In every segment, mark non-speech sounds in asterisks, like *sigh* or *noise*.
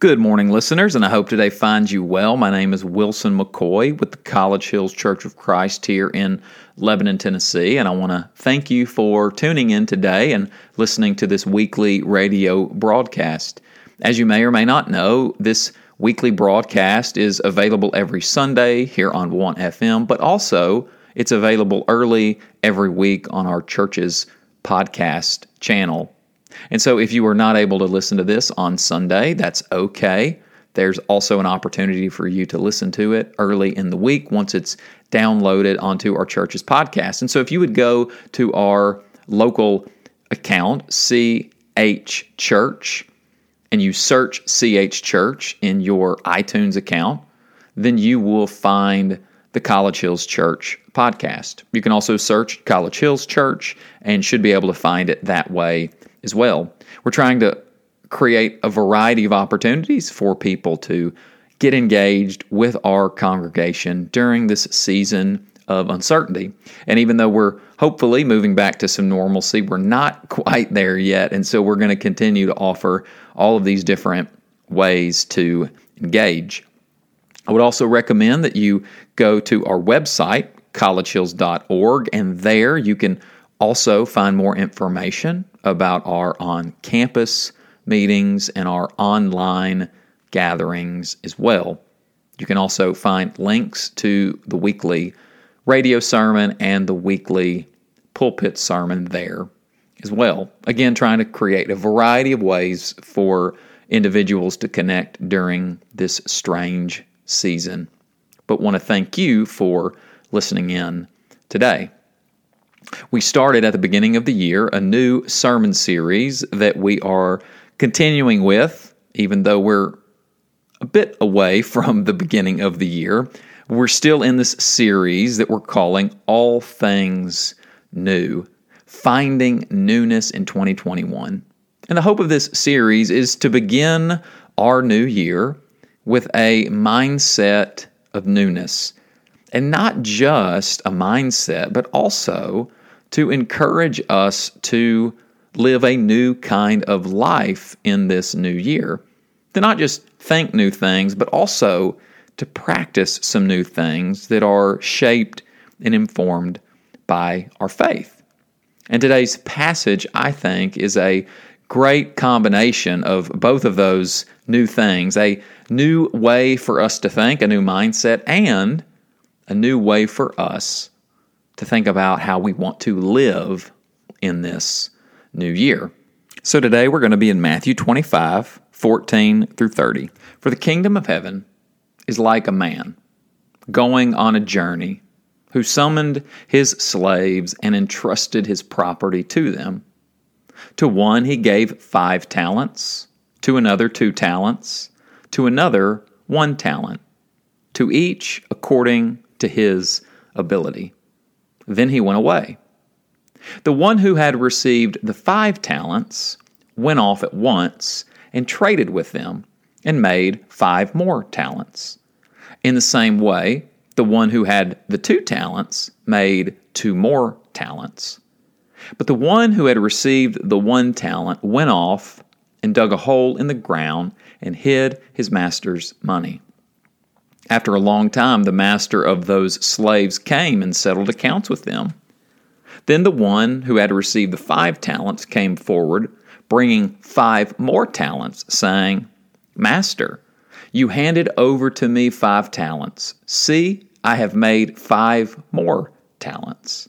Good morning, listeners, and I hope today finds you well. My name is Wilson McCoy with the College Hills Church of Christ here in Lebanon, Tennessee, and I want to thank you for tuning in today and listening to this weekly radio broadcast. As you may or may not know, this weekly broadcast is available every Sunday here on 1FM, but also it's available early every week on our church's podcast channel. And so if you are not able to listen to this on Sunday, that's okay. There's also an opportunity for you to listen to it early in the week once it's downloaded onto our church's podcast. And so if you would go to our local account, CH Church, and you search CH Church in your iTunes account, then you will find the College Hills Church podcast. You can also search College Hills Church and should be able to find it that way as well. We're trying to create a variety of opportunities for people to get engaged with our congregation during this season of uncertainty. And even though we're hopefully moving back to some normalcy, we're not *laughs* quite there yet. And so we're going to continue to offer all of these different ways to engage. I would also recommend that you go to our website, collegehills.org, and there you can also find more information about our on campus meetings and our online gatherings as well. You can also find links to the weekly radio sermon and the weekly pulpit sermon there as well. Again, trying to create a variety of ways for individuals to connect during this strange season. But want to thank you for listening in today. We started at the beginning of the year a new sermon series that we are continuing with, even though we're a bit away *laughs* from the beginning of the year. We're still in this series that we're calling All Things New Finding Newness in 2021. And the hope of this series is to begin our new year with a mindset of newness. And not just a mindset, but also to encourage us to live a new kind of life in this new year. To not just think new things, but also to practice some new things that are shaped and informed by our faith. And today's passage, I think, is a great combination of both of those new things a new way for us to think, a new mindset, and a new way for us to think about how we want to live in this new year. So today we're going to be in Matthew 25, 14 through 30. For the kingdom of heaven is like a man going on a journey who summoned his slaves and entrusted his property to them. To one he gave five talents, to another two talents, to another one talent, to each according to his ability. Then he went away. The one who had received the five talents went off at once and traded with them and made five more talents. In the same way, the one who had the two talents made two more talents. But the one who had received the one talent went off and dug a hole in the ground and hid his master's money. After a long time, the master of those slaves came and settled accounts with them. Then the one who had received the five talents came forward, bringing five more talents, saying, Master, you handed over to me five talents. See, I have made five more talents.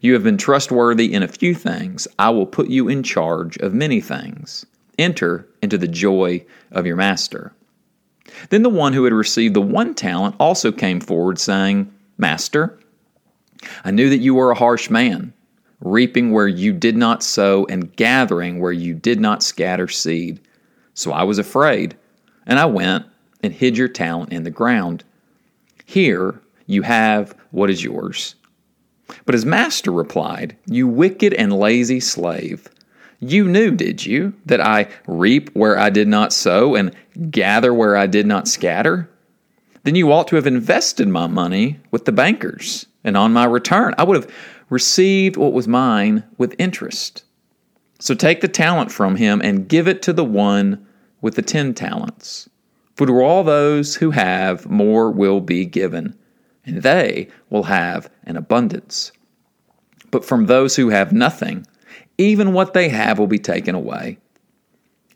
You have been trustworthy in a few things. I will put you in charge of many things. Enter into the joy of your master. Then the one who had received the one talent also came forward, saying, Master, I knew that you were a harsh man, reaping where you did not sow and gathering where you did not scatter seed. So I was afraid, and I went and hid your talent in the ground. Here you have what is yours. But his master replied, You wicked and lazy slave. You knew, did you, that I reap where I did not sow and gather where I did not scatter? Then you ought to have invested my money with the bankers, and on my return I would have received what was mine with interest. So take the talent from him and give it to the one with the ten talents. For to all those who have, more will be given, and they will have an abundance. But from those who have nothing, even what they have will be taken away.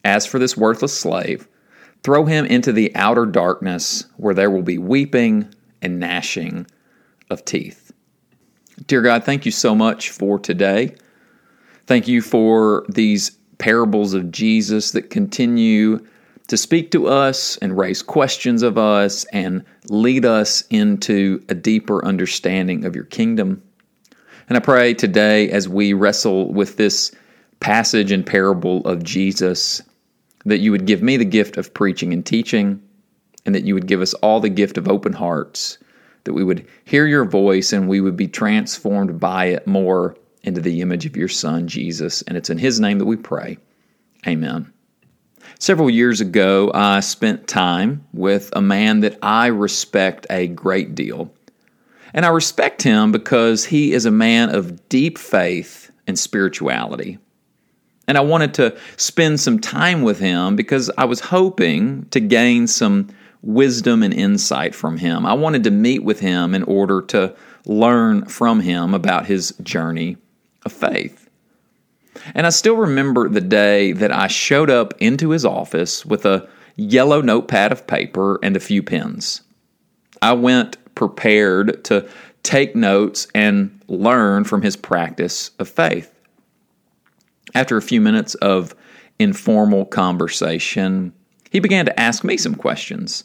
As for this worthless slave, throw him into the outer darkness, where there will be weeping and gnashing of teeth. Dear God, thank you so much for today. Thank you for these parables of Jesus that continue to speak to us and raise questions of us and lead us into a deeper understanding of your kingdom. And I pray today as we wrestle with this passage and parable of Jesus that you would give me the gift of preaching and teaching, and that you would give us all the gift of open hearts, that we would hear your voice and we would be transformed by it more into the image of your Son, Jesus. And it's in His name that we pray. Amen. Several years ago, I spent time with a man that I respect a great deal. And I respect him because he is a man of deep faith and spirituality. And I wanted to spend some time with him because I was hoping to gain some wisdom and insight from him. I wanted to meet with him in order to learn from him about his journey of faith. And I still remember the day that I showed up into his office with a yellow notepad of paper and a few pens. I went prepared to take notes and learn from his practice of faith. After a few minutes of informal conversation, he began to ask me some questions.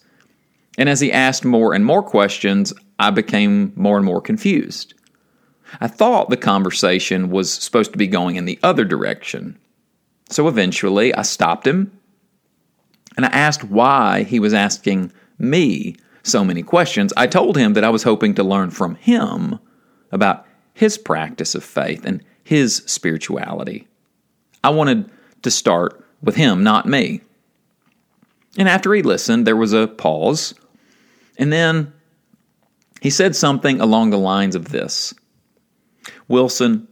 And as he asked more and more questions, I became more and more confused. I thought the conversation was supposed to be going in the other direction. So eventually I stopped him and I asked why he was asking me so many questions. I told him that I was hoping to learn from him about his practice of faith and his spirituality. I wanted to start with him, not me. And after he listened, there was a pause. And then he said something along the lines of this Wilson,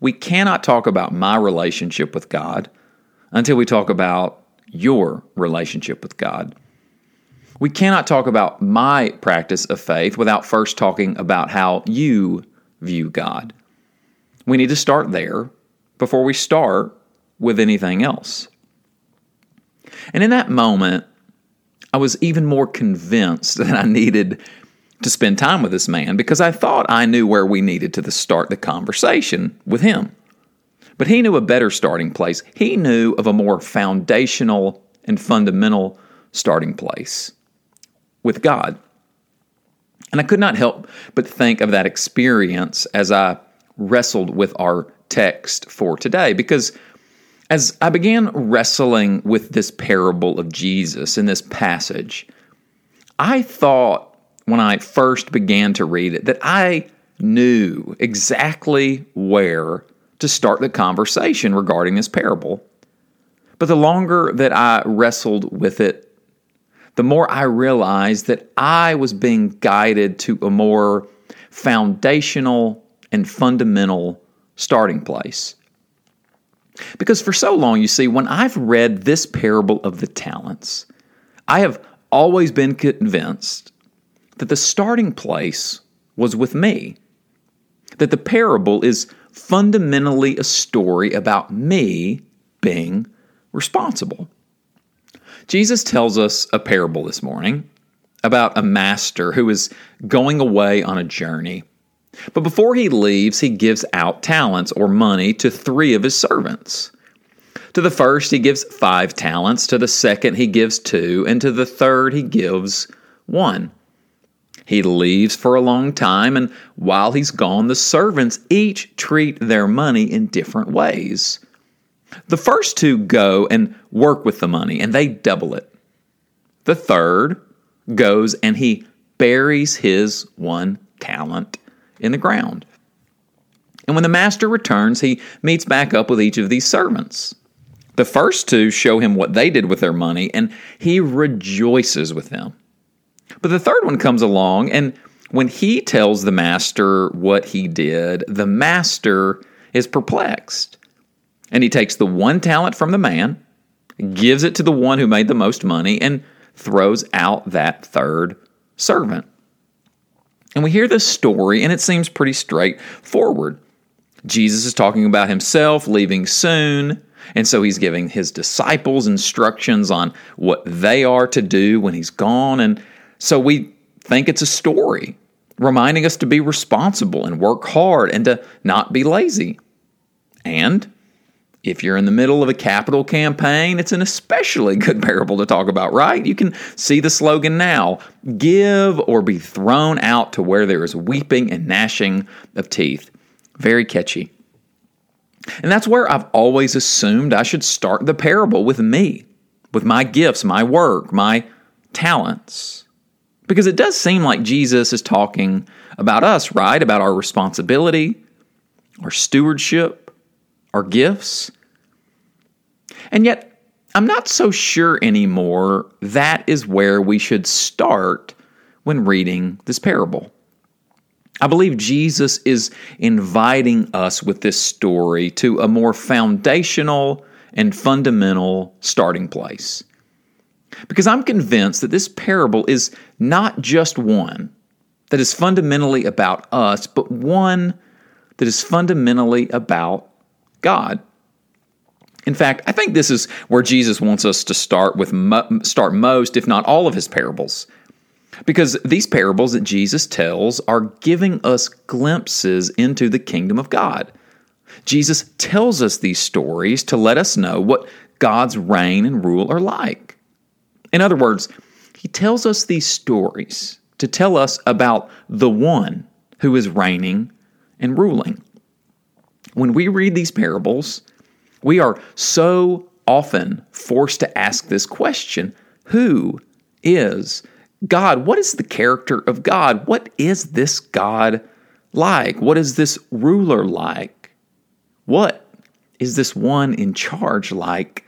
we cannot talk about my relationship with God until we talk about your relationship with God. We cannot talk about my practice of faith without first talking about how you view God. We need to start there before we start with anything else. And in that moment, I was even more convinced *laughs* that I needed to spend time with this man because I thought I knew where we needed to start the conversation with him. But he knew a better starting place. He knew of a more foundational and fundamental starting place with God. And I could not help but think of that experience as I wrestled with our text for today because as I began wrestling with this parable of Jesus in this passage, I thought when I first began to read it that I knew exactly where to start the conversation regarding this parable. But the longer that I wrestled with it, the more I realized that I was being guided to a more foundational and fundamental starting place. Because for so long, you see, when I've read this parable of the talents, I have always been convinced that the starting place was with me. That the parable is fundamentally a story about me being responsible. Jesus tells us a parable this morning about a master who is going away on a journey. But before he leaves, he gives out talents or money to three of his servants. To the first, he gives five talents. To the second, he gives two. And to the third, he gives one. He leaves for a long time, and while he's gone, the servants each treat their money in different ways. The first two go and work with the money, and they double it. the third goes and he buries his one talent in the ground. And when the master returns, he meets back up with each of these servants. The first two show him what they did with their money, and he rejoices with them. But the third one comes along, and when he tells the master what he did, the master is perplexed. And he takes the one talent from the man, gives it to the one who made the most money, and throws out that third servant. And we hear this story, and it seems pretty straightforward. Jesus is talking about himself leaving soon, and so he's giving his disciples instructions on what they are to do when he's gone. And so we think it's a story reminding us to be responsible and work hard and to not be lazy. And if you're in the middle of a capital campaign, it's an especially *laughs* good parable to talk about, right? You can see the slogan now give or be thrown out to where there is weeping and gnashing of teeth. Very catchy. And that's where I've always assumed I should start the parable with me, with my gifts, my work, my talents. Because it does seem like Jesus is talking about us, right? About our responsibility, our stewardship, our gifts. And yet, I'm not so sure anymore that is where we should start when reading this parable. I believe Jesus is inviting us with this story to a more foundational and fundamental starting place. Because I'm convinced that this parable is not just one that is fundamentally about us, but one that is fundamentally about God. In fact, I think this is where Jesus wants us to start with start most, if not all of his parables. Because these parables that Jesus tells are giving us glimpses into the kingdom of God. Jesus tells us these stories to let us know what God's reign and rule are like. In other words, he tells us these stories to tell us about the one who is reigning and ruling. When we read these parables, we are so often forced to ask this question Who is God? What is the character of God? What is this God like? What is this ruler like? What is this one in charge like?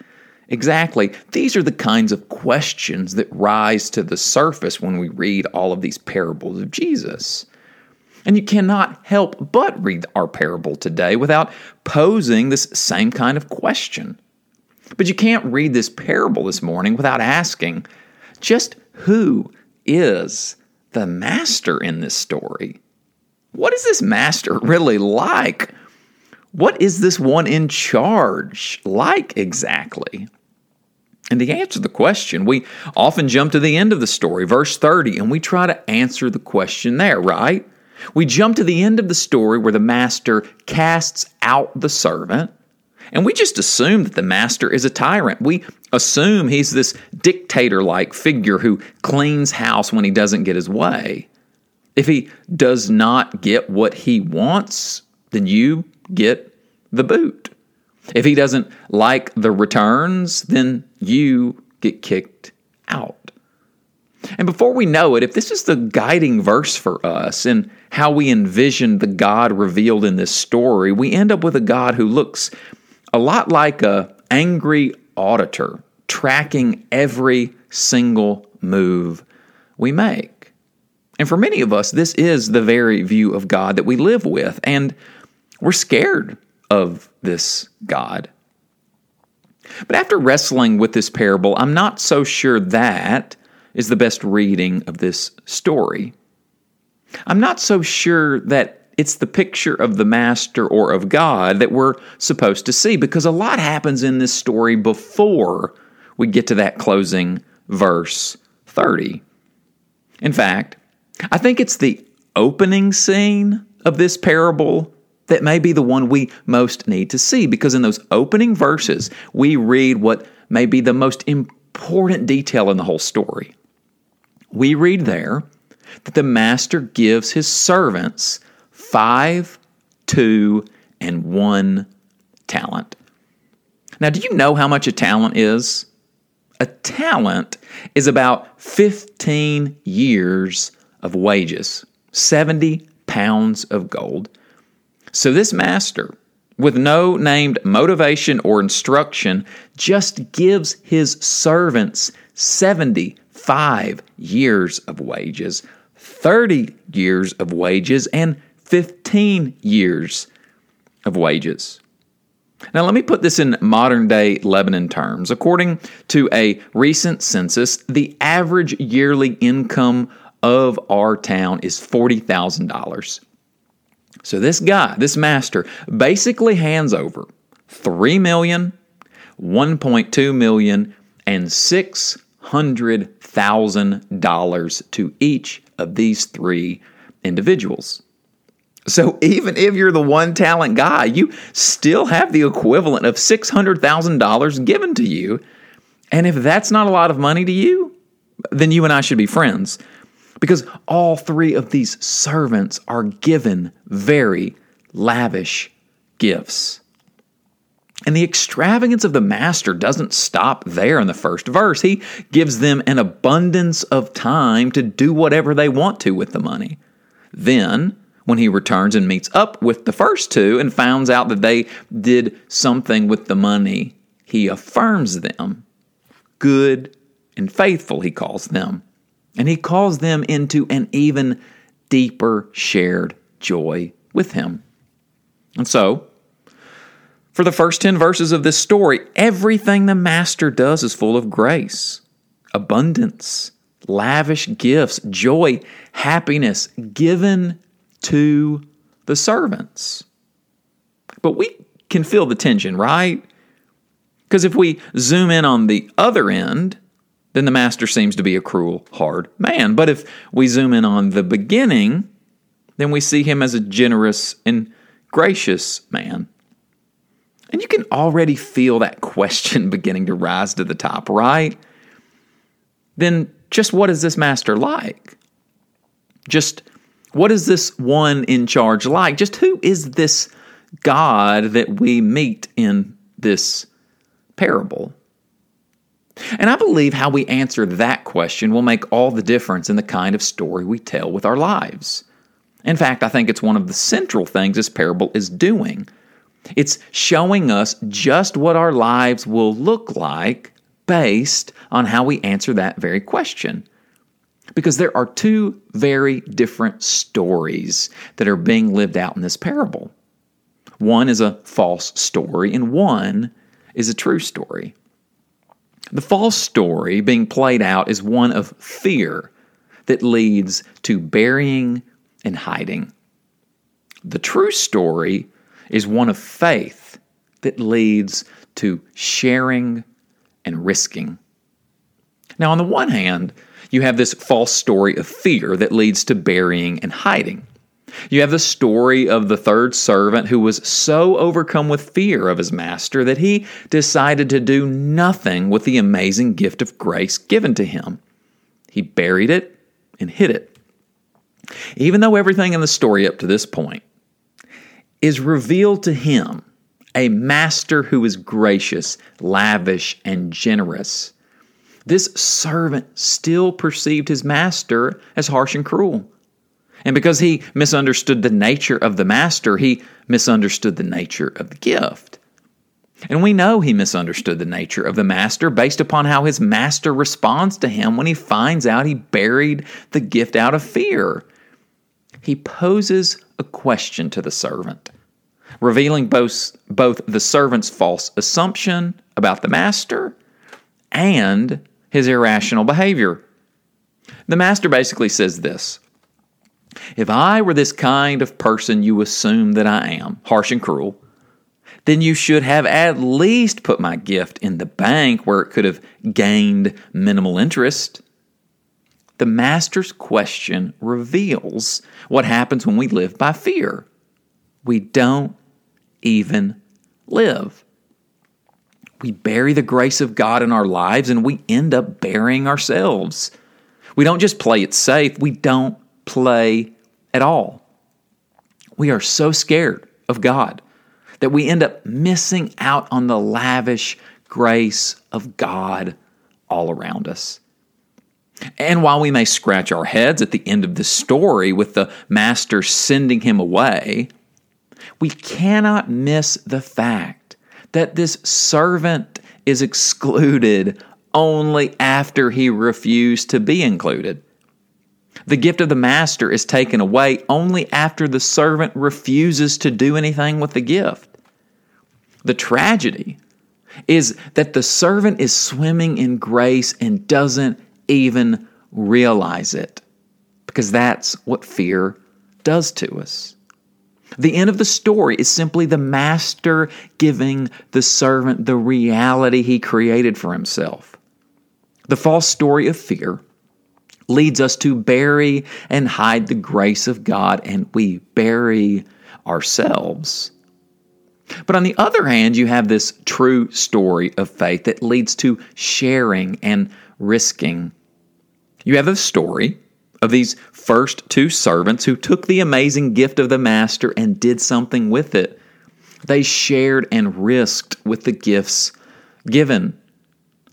Exactly. These are the kinds of questions that rise to the surface when we read all of these parables of Jesus. And you cannot help but read our parable today without posing this same kind of question. But you can't read this parable this morning without asking just who is the master in this story? What is this master *laughs* really like? What is this one in charge like exactly? And to answer the question, we often jump to the end of the story, verse 30, and we try to answer the question there, right? We jump to the end of the story where the master casts out the servant, and we just assume that the master is a tyrant. We assume he's this dictator like figure who cleans house when he doesn't get his way. If he does not get what he wants, then you get the boot. If he doesn't like the returns, then you get kicked out. And before we know it, if this is the guiding verse for us and how we envision the God revealed in this story, we end up with a God who looks a lot like a angry auditor tracking every single move we make. And for many of us, this is the very view of God that we live with, and we're scared of this God. But after wrestling with this parable, I'm not so sure that is the best reading of this story. I'm not so sure that it's the picture of the Master or of God that we're supposed to see because a lot happens in this story before we get to that closing verse 30. In fact, I think it's the opening scene of this parable that may be the one we most need to see because in those opening verses, we read what may be the most important detail in the whole story. We read there that the master gives his servants five, two, and one talent. Now, do you know how much a talent is? A talent is about 15 years of wages, 70 pounds of gold. So this master, with no named motivation or instruction, just gives his servants 75 years of wages, 30 years of wages, and 15 years of wages. Now, let me put this in modern day Lebanon terms. According to a recent census, the average yearly income of our town is $40,000. So this guy, this master, basically hands over 3 million, 1.2 million, and $600,000 to each of these three individuals. So even if you're the one talent guy, you still have the equivalent of $600,000 given to you. And if that's not a lot of money to you, then you and I should be friends. Because all three of these servants are given very lavish gifts. And the extravagance of the master doesn't stop there in the first verse. He gives them an abundance of time to do whatever they want to with the money. Then, when he returns and meets up with the first two and finds out that they did something with the money, he affirms them. Good and faithful, he calls them. And he calls them into an even deeper shared joy with him. And so, for the first 10 verses of this story, everything the master does is full of grace, abundance, lavish gifts, joy, happiness given to the servants. But we can feel the tension, right? Because if we zoom in on the other end, then the master seems to be a cruel, hard man. But if we zoom in on the beginning, then we see him as a generous and gracious man. And you can already feel that question *laughs* beginning to rise to the top, right? Then just what is this master like? Just what is this one in charge like? Just who is this God that we meet in this parable? And I believe how we answer that question will make all the difference in the kind of story we tell with our lives. In fact, I think it's one of the central things this parable is doing. It's showing us just what our lives will look like based on how we answer that very question. Because there are two very different stories that are being lived out in this parable. One is a false story, and one is a true story. The false story being played out is one of fear that leads to burying and hiding. The true story is one of faith that leads to sharing and risking. Now, on the one hand, you have this false story of fear that leads to burying and hiding. You have the story of the third servant who was so overcome with fear of his master that he decided to do nothing with the amazing gift of grace given to him. He buried it and hid it. Even though everything in the story up to this point is revealed to him, a master who is gracious, lavish, and generous, this servant still perceived his master as harsh and cruel. And because he misunderstood the nature of the master, he misunderstood the nature of the gift. And we know he misunderstood the nature of the master based upon how his master responds to him when he finds out he buried the gift out of fear. He poses a question to the servant, revealing both, both the servant's false assumption about the master and his irrational behavior. The master basically says this If I were this kind of person you assume that I am, harsh and cruel, then you should have at least put my gift in the bank where it could have gained minimal interest. The master's question reveals what happens when we live by fear. We don't even live we bury the grace of God in our lives and we end up burying ourselves. We don't just play it safe, we don't play at all. We are so scared of God that we end up missing out on the lavish grace of God all around us. And while we may scratch our heads at the end of the story with the master sending him away, we cannot miss the fact that this servant is excluded only after he refused to be included. The gift of the master is taken away only after the servant refuses to do anything with the gift. The tragedy is that the servant is swimming in grace and doesn't even realize it because that's what fear does to us. The end of the story is simply the master giving the servant the reality he created for himself. The false story of fear leads us to bury and hide the grace of God, and we bury ourselves. But on the other hand, you have this true story of faith that leads to sharing and risking. You have a story of these first two servants who took the amazing gift of the master and did something with it. They shared and risked with the gifts given.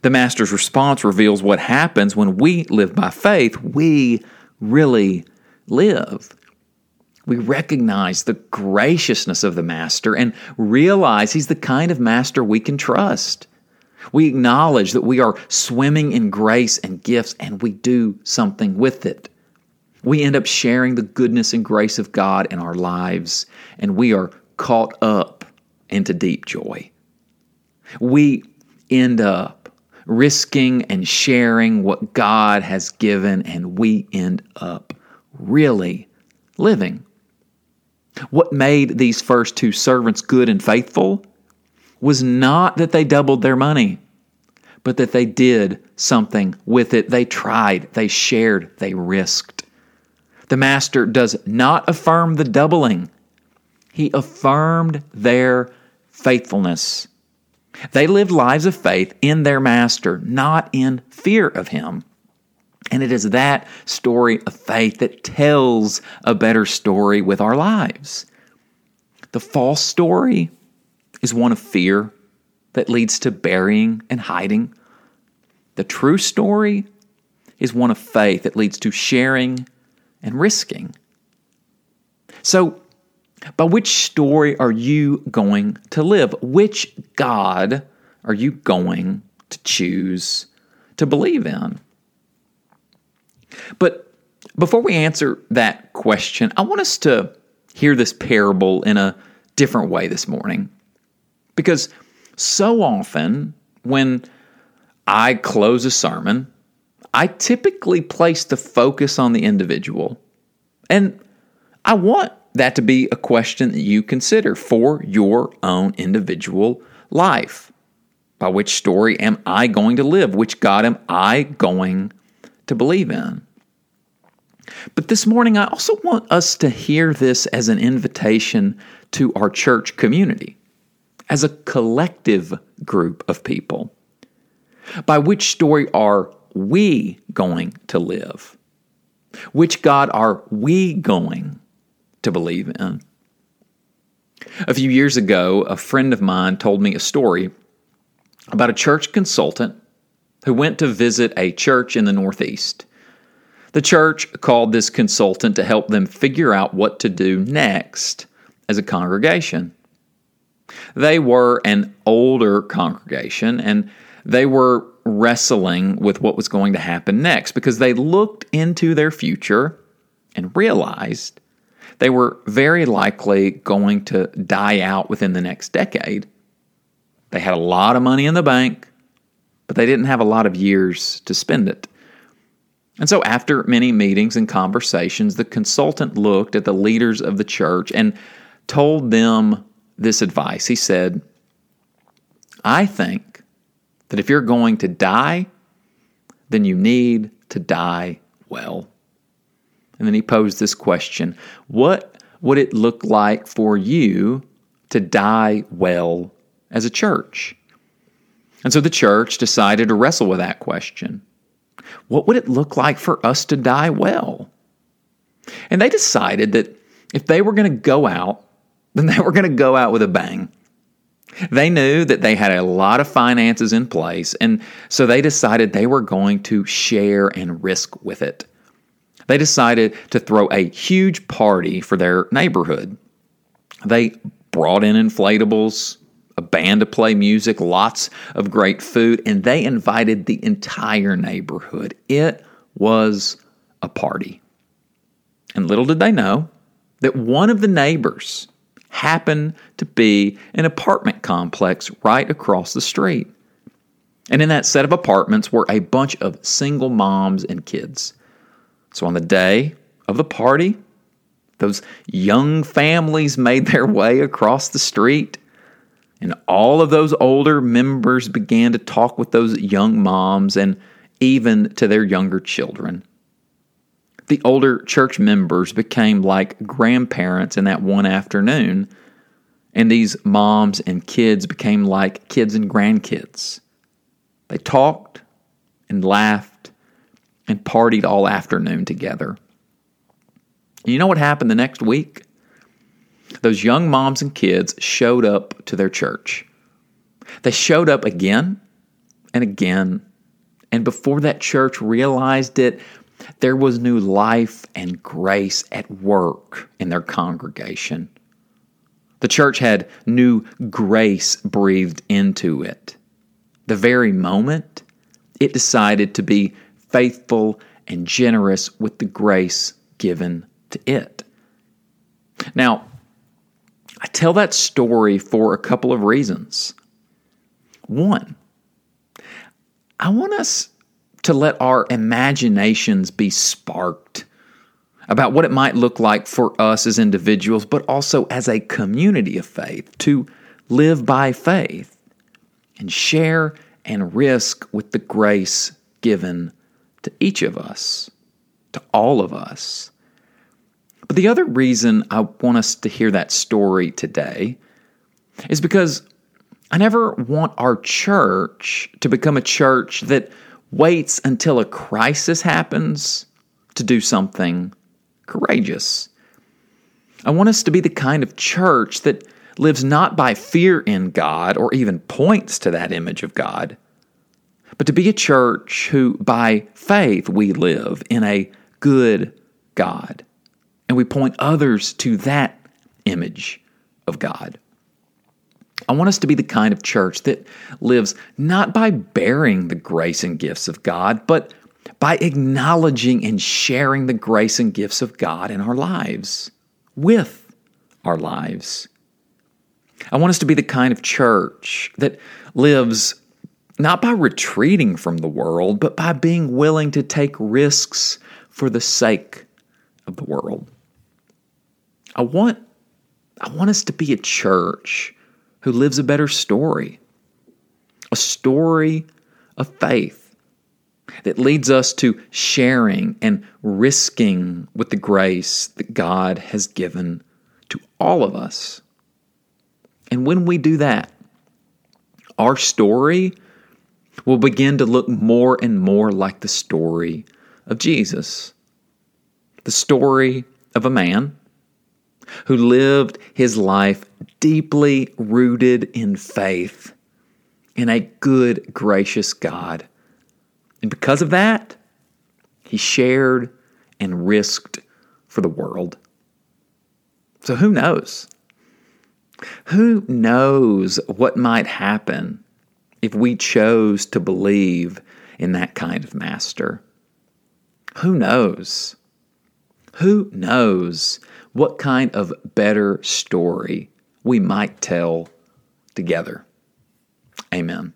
The master's response reveals what happens when we live by faith. We really live. We recognize the graciousness of the master and realize he's the kind of master we can trust. We acknowledge that we are swimming in grace and gifts and we do something with it. We end up sharing the goodness and grace of God in our lives and we are caught up into deep joy. We end up risking and sharing what God has given, and we end up really living. What made these first two servants good and faithful was not that they doubled their money, but that they did something with it. They tried, they shared, they risked. The master does not affirm the doubling, he affirmed their faithfulness. They lived lives of faith in their master, not in fear of him. And it is that story of faith that tells a better story with our lives. The false story is one of fear that leads to burying and hiding. The true story is one of faith that leads to sharing and risking. So, by which story are you going to live? Which God are you going to choose to believe in? But before we answer that question, I want us to hear this parable in a different way this morning. Because so often when I close a sermon, I typically place the focus on the individual. And I want that to be a question that you consider for your own individual life. By which story am I going to live? Which God am I going to believe in? But this morning, I also want us to hear this as an invitation to our church community, as a collective group of people. By which story are we going to live? Which God are we going to believe in. A few years ago, a friend of mine told me a story about a church consultant who went to visit a church in the Northeast. The church called this consultant to help them figure out what to do next as a congregation. They were an older congregation and they were wrestling with what was going to happen next because they looked into their future and realized they were very likely going to die out within the next decade. They had a lot of money in the bank, but they didn't have a lot of years to spend it. And so, after many meetings and conversations, the consultant looked at the leaders of the church and told them this advice. He said, I think that if you're going to die, then you need to die well. And then he posed this question What would it look like for you to die well as a church? And so the church decided to wrestle with that question. What would it look like for us to die well? And they decided that if they were going to go out, *laughs* then they were going to go out with a bang. They knew that they had a lot of finances in place, and so they decided they were going to share and risk with it. They decided to throw a huge party for their neighborhood. They brought in inflatables, a band to play music, lots of great food, and they invited the entire neighborhood. It was a party. And little did they know that one of the neighbors happened to be an apartment complex right across the street. And in that set of apartments were a bunch of single moms and kids. So on the day of the party, those young families made their way across the street, and all of those older members began to talk with those young moms and even to their younger children. The older church members became like grandparents in that one afternoon, and these moms and kids became like kids and grandkids. They talked and laughed and partied all afternoon together. You know what happened the next week? Those young moms and kids showed up to their church. They showed up again and again. And before that church realized it, there was new life and grace at work in their congregation. The church had new grace breathed into it. The very moment it decided to be faithful and generous with the grace given to it. Now, I tell that story for a couple of reasons. One, I want us to let our imaginations be sparked about what it might look like for us as individuals, but also as a community of faith to live by faith and share and risk with the grace given to each of us, to all of us. But the other reason I want us to hear that story today is because I never want our church to become a church that waits until a crisis happens to do something courageous. I want us to be the kind of church that lives not by fear in God or even points to that image of God, but to be a church who, by faith, we live in a good God and we point others to that image of God. I want us to be the kind of church that lives not by bearing the grace and gifts of God, but by acknowledging and sharing the grace and gifts of God in our lives, with our lives. I want us to be the kind of church that lives not by retreating from the world, but by being willing to take risks for the sake of the world. I want I want us to be a church who lives a better story. A story of faith that leads us to sharing and risking with the grace that God has given to all of us. And when we do that, our story will begin to look more and more like the story of Jesus. The story of a man who lived his life deeply rooted in faith in a good, gracious God. And because of that, he shared and risked for the world. So who knows? Who knows what might happen if we chose to believe in that kind of master? Who knows? Who knows what kind of better story we might tell together. Amen.